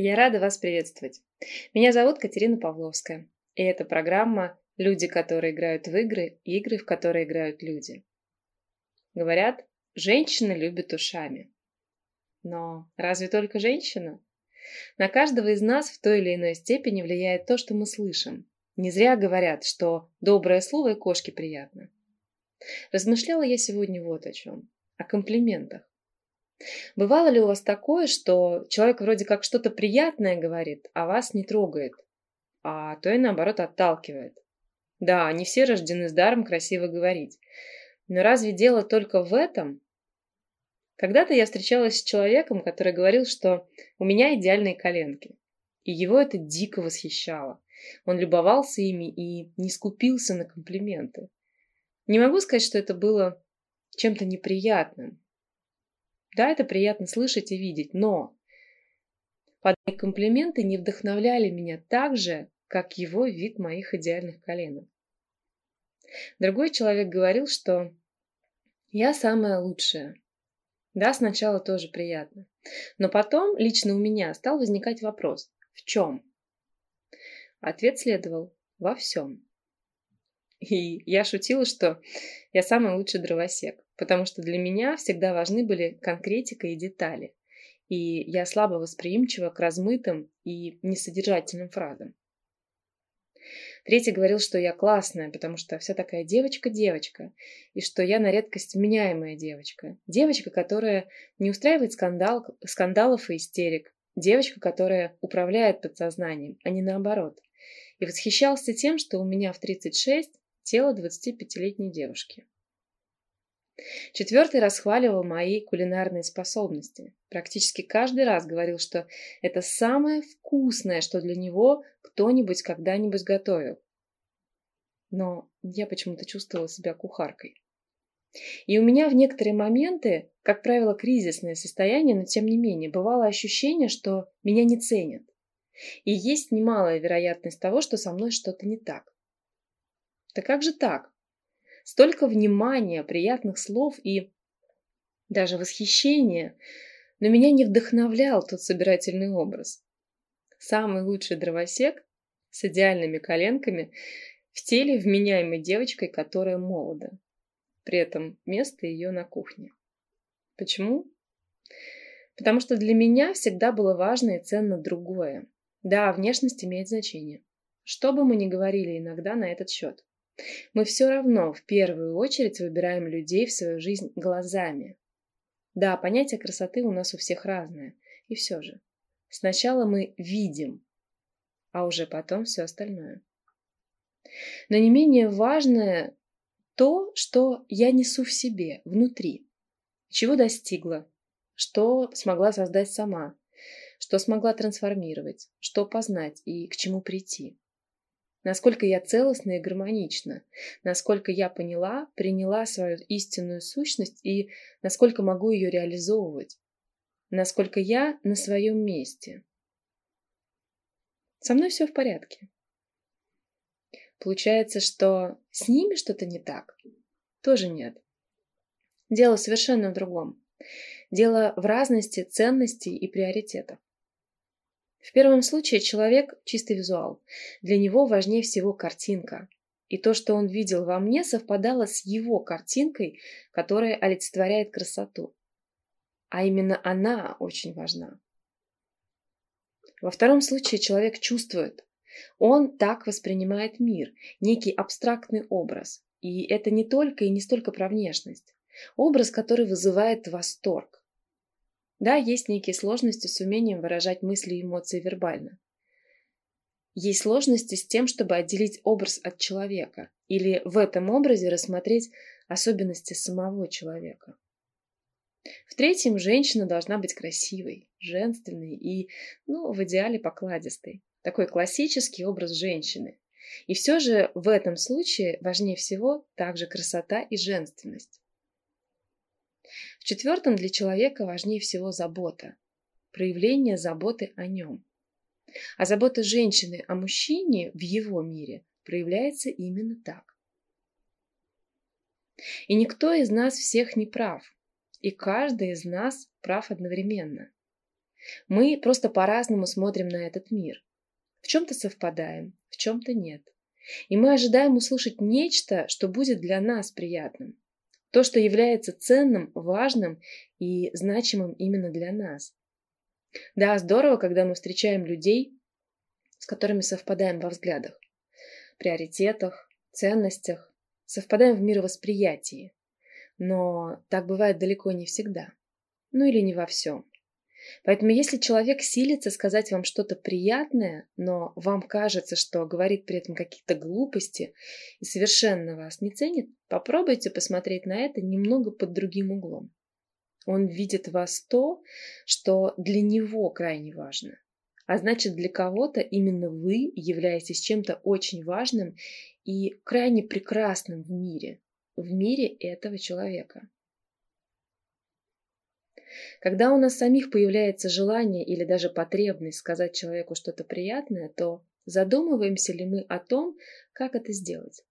Я рада вас приветствовать. Меня зовут Катерина Павловская, и это программа «Люди, которые играют в игры, игры, в которые играют люди». Говорят, женщины любят ушами. Но разве только женщина? На каждого из нас в той или иной степени влияет то, что мы слышим. Не зря говорят, что доброе слово и кошке приятно. Размышляла я сегодня вот о чем. О комплиментах. Бывало ли у вас такое, что человек вроде как что-то приятное говорит, а вас не трогает, а то и наоборот отталкивает? Да, не все рождены с даром красиво говорить. Но разве дело только в этом? Когда-то я встречалась с человеком, который говорил, что у меня идеальные коленки. И его это дико восхищало. Он любовался ими и не скупился на комплименты. Не могу сказать, что это было чем-то неприятным. Да, это приятно слышать и видеть, но подобные комплименты не вдохновляли меня так же, как его вид моих идеальных коленок. Другой человек говорил, что я самая лучшая. Да, сначала тоже приятно. Но потом лично у меня стал возникать вопрос, в чем? Ответ следовал во всем. И я шутила, что я самый лучший дровосек потому что для меня всегда важны были конкретика и детали, и я слабо восприимчива к размытым и несодержательным фразам. Третий говорил, что я классная, потому что вся такая девочка-девочка, и что я на редкость вменяемая девочка. Девочка, которая не устраивает скандал, скандалов и истерик. Девочка, которая управляет подсознанием, а не наоборот. И восхищался тем, что у меня в 36 тело 25-летней девушки. Четвертый расхваливал мои кулинарные способности. Практически каждый раз говорил, что это самое вкусное, что для него кто-нибудь когда-нибудь готовил. Но я почему-то чувствовала себя кухаркой. И у меня в некоторые моменты, как правило, кризисное состояние, но тем не менее, бывало ощущение, что меня не ценят. И есть немалая вероятность того, что со мной что-то не так. Да как же так? Столько внимания, приятных слов и даже восхищения, но меня не вдохновлял тот собирательный образ. Самый лучший дровосек с идеальными коленками в теле вменяемой девочкой, которая молода. При этом место ее на кухне. Почему? Потому что для меня всегда было важно и ценно другое. Да, внешность имеет значение. Что бы мы ни говорили иногда на этот счет. Мы все равно в первую очередь выбираем людей в свою жизнь глазами. Да, понятие красоты у нас у всех разное. И все же. Сначала мы видим, а уже потом все остальное. Но не менее важное то, что я несу в себе, внутри. Чего достигла, что смогла создать сама, что смогла трансформировать, что познать и к чему прийти насколько я целостна и гармонична, насколько я поняла, приняла свою истинную сущность и насколько могу ее реализовывать, насколько я на своем месте. Со мной все в порядке. Получается, что с ними что-то не так? Тоже нет. Дело совершенно в другом. Дело в разности ценностей и приоритетов. В первом случае человек – чистый визуал. Для него важнее всего картинка. И то, что он видел во мне, совпадало с его картинкой, которая олицетворяет красоту. А именно она очень важна. Во втором случае человек чувствует. Он так воспринимает мир, некий абстрактный образ. И это не только и не столько про внешность. Образ, который вызывает восторг. Да, есть некие сложности с умением выражать мысли и эмоции вербально. Есть сложности с тем, чтобы отделить образ от человека или в этом образе рассмотреть особенности самого человека. В-третьем, женщина должна быть красивой, женственной и, ну, в идеале покладистой. Такой классический образ женщины. И все же в этом случае важнее всего также красота и женственность. В-четвертом, для человека важнее всего забота, проявление заботы о нем. А забота женщины о мужчине в его мире проявляется именно так. И никто из нас всех не прав, и каждый из нас прав одновременно. Мы просто по-разному смотрим на этот мир. В чем-то совпадаем, в чем-то нет. И мы ожидаем услышать нечто, что будет для нас приятным. То, что является ценным, важным и значимым именно для нас. Да, здорово, когда мы встречаем людей, с которыми совпадаем во взглядах, приоритетах, ценностях, совпадаем в мировосприятии. Но так бывает далеко не всегда. Ну или не во всем. Поэтому если человек силится сказать вам что-то приятное, но вам кажется, что говорит при этом какие-то глупости и совершенно вас не ценит, попробуйте посмотреть на это немного под другим углом. Он видит вас то, что для него крайне важно. А значит, для кого-то именно вы являетесь чем-то очень важным и крайне прекрасным в мире, в мире этого человека. Когда у нас самих появляется желание или даже потребность сказать человеку что-то приятное, то задумываемся ли мы о том, как это сделать?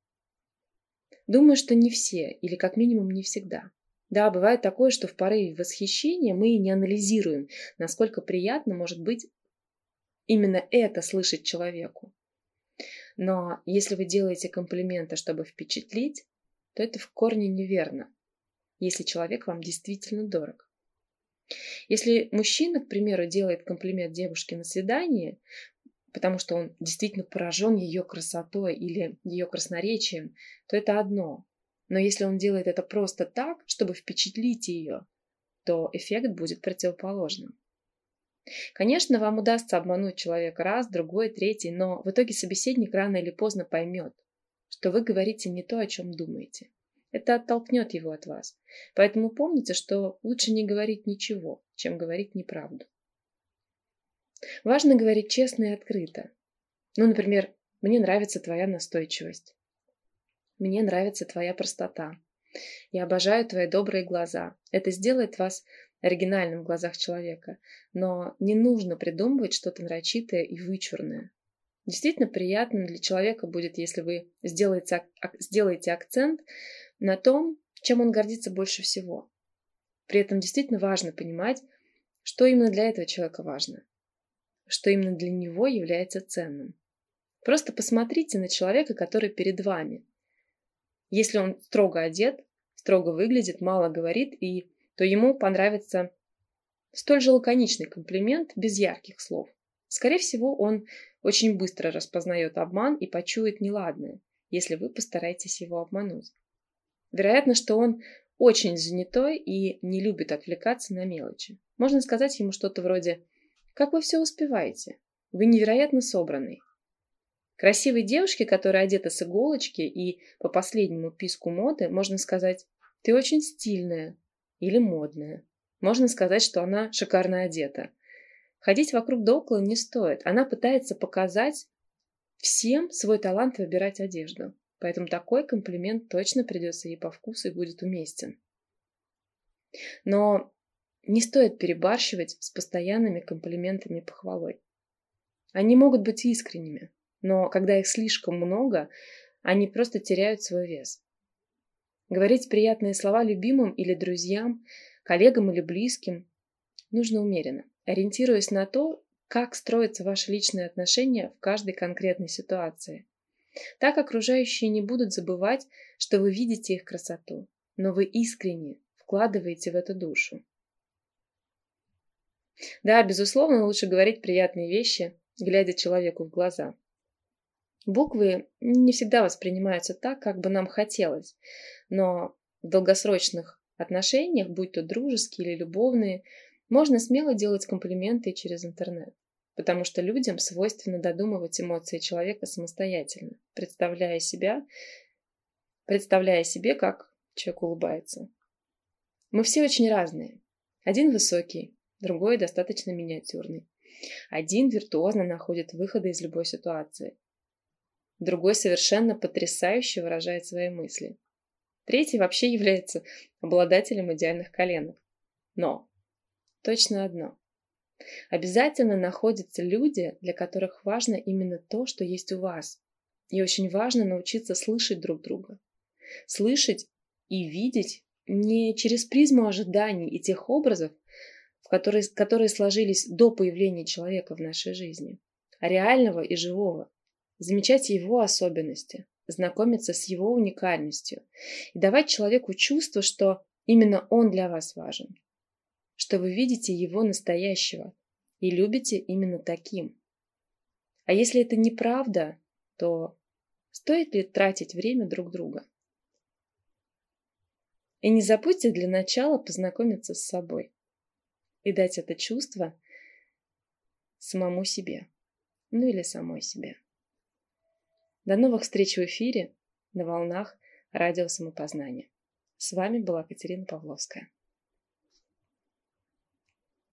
Думаю, что не все, или как минимум не всегда. Да, бывает такое, что в порыве восхищения мы не анализируем, насколько приятно может быть именно это слышать человеку. Но если вы делаете комплименты, чтобы впечатлить, то это в корне неверно, если человек вам действительно дорог. Если мужчина, к примеру, делает комплимент девушке на свидании, потому что он действительно поражен ее красотой или ее красноречием, то это одно. Но если он делает это просто так, чтобы впечатлить ее, то эффект будет противоположным. Конечно, вам удастся обмануть человека раз, другой, третий, но в итоге собеседник рано или поздно поймет, что вы говорите не то, о чем думаете. Это оттолкнет его от вас. Поэтому помните, что лучше не говорить ничего, чем говорить неправду. Важно говорить честно и открыто. Ну, например, мне нравится твоя настойчивость. Мне нравится твоя простота. Я обожаю твои добрые глаза. Это сделает вас оригинальным в глазах человека. Но не нужно придумывать что-то нарочитое и вычурное. Действительно приятно для человека будет, если вы сделаете, сделаете акцент на том, чем он гордится больше всего. При этом действительно важно понимать, что именно для этого человека важно, что именно для него является ценным. Просто посмотрите на человека, который перед вами. Если он строго одет, строго выглядит, мало говорит, и, то ему понравится столь же лаконичный комплимент без ярких слов. Скорее всего, он очень быстро распознает обман и почует неладное, если вы постараетесь его обмануть. Вероятно, что он очень занятой и не любит отвлекаться на мелочи. Можно сказать ему что-то вроде «Как вы все успеваете? Вы невероятно собранный». Красивой девушке, которая одета с иголочки и по последнему писку моды, можно сказать «Ты очень стильная» или «модная». Можно сказать, что она шикарно одета. Ходить вокруг да около не стоит. Она пытается показать всем свой талант выбирать одежду. Поэтому такой комплимент точно придется ей по вкусу и будет уместен. Но не стоит перебарщивать с постоянными комплиментами похвалой. Они могут быть искренними, но когда их слишком много, они просто теряют свой вес. Говорить приятные слова любимым или друзьям, коллегам или близким нужно умеренно, ориентируясь на то, как строятся ваши личные отношения в каждой конкретной ситуации. Так окружающие не будут забывать, что вы видите их красоту, но вы искренне вкладываете в эту душу. Да, безусловно, лучше говорить приятные вещи, глядя человеку в глаза. Буквы не всегда воспринимаются так, как бы нам хотелось, но в долгосрочных отношениях, будь то дружеские или любовные, можно смело делать комплименты через интернет потому что людям свойственно додумывать эмоции человека самостоятельно, представляя себя, представляя себе, как человек улыбается. Мы все очень разные. Один высокий, другой достаточно миниатюрный. Один виртуозно находит выходы из любой ситуации. Другой совершенно потрясающе выражает свои мысли. Третий вообще является обладателем идеальных коленок. Но точно одно. Обязательно находятся люди, для которых важно именно то, что есть у вас. И очень важно научиться слышать друг друга. Слышать и видеть не через призму ожиданий и тех образов, в которые, которые сложились до появления человека в нашей жизни, а реального и живого, замечать его особенности, знакомиться с его уникальностью и давать человеку чувство, что именно он для вас важен, что вы видите его настоящего и любите именно таким. А если это неправда, то стоит ли тратить время друг друга? И не забудьте для начала познакомиться с собой и дать это чувство самому себе, ну или самой себе. До новых встреч в эфире на волнах радио самопознания. С вами была Катерина Павловская.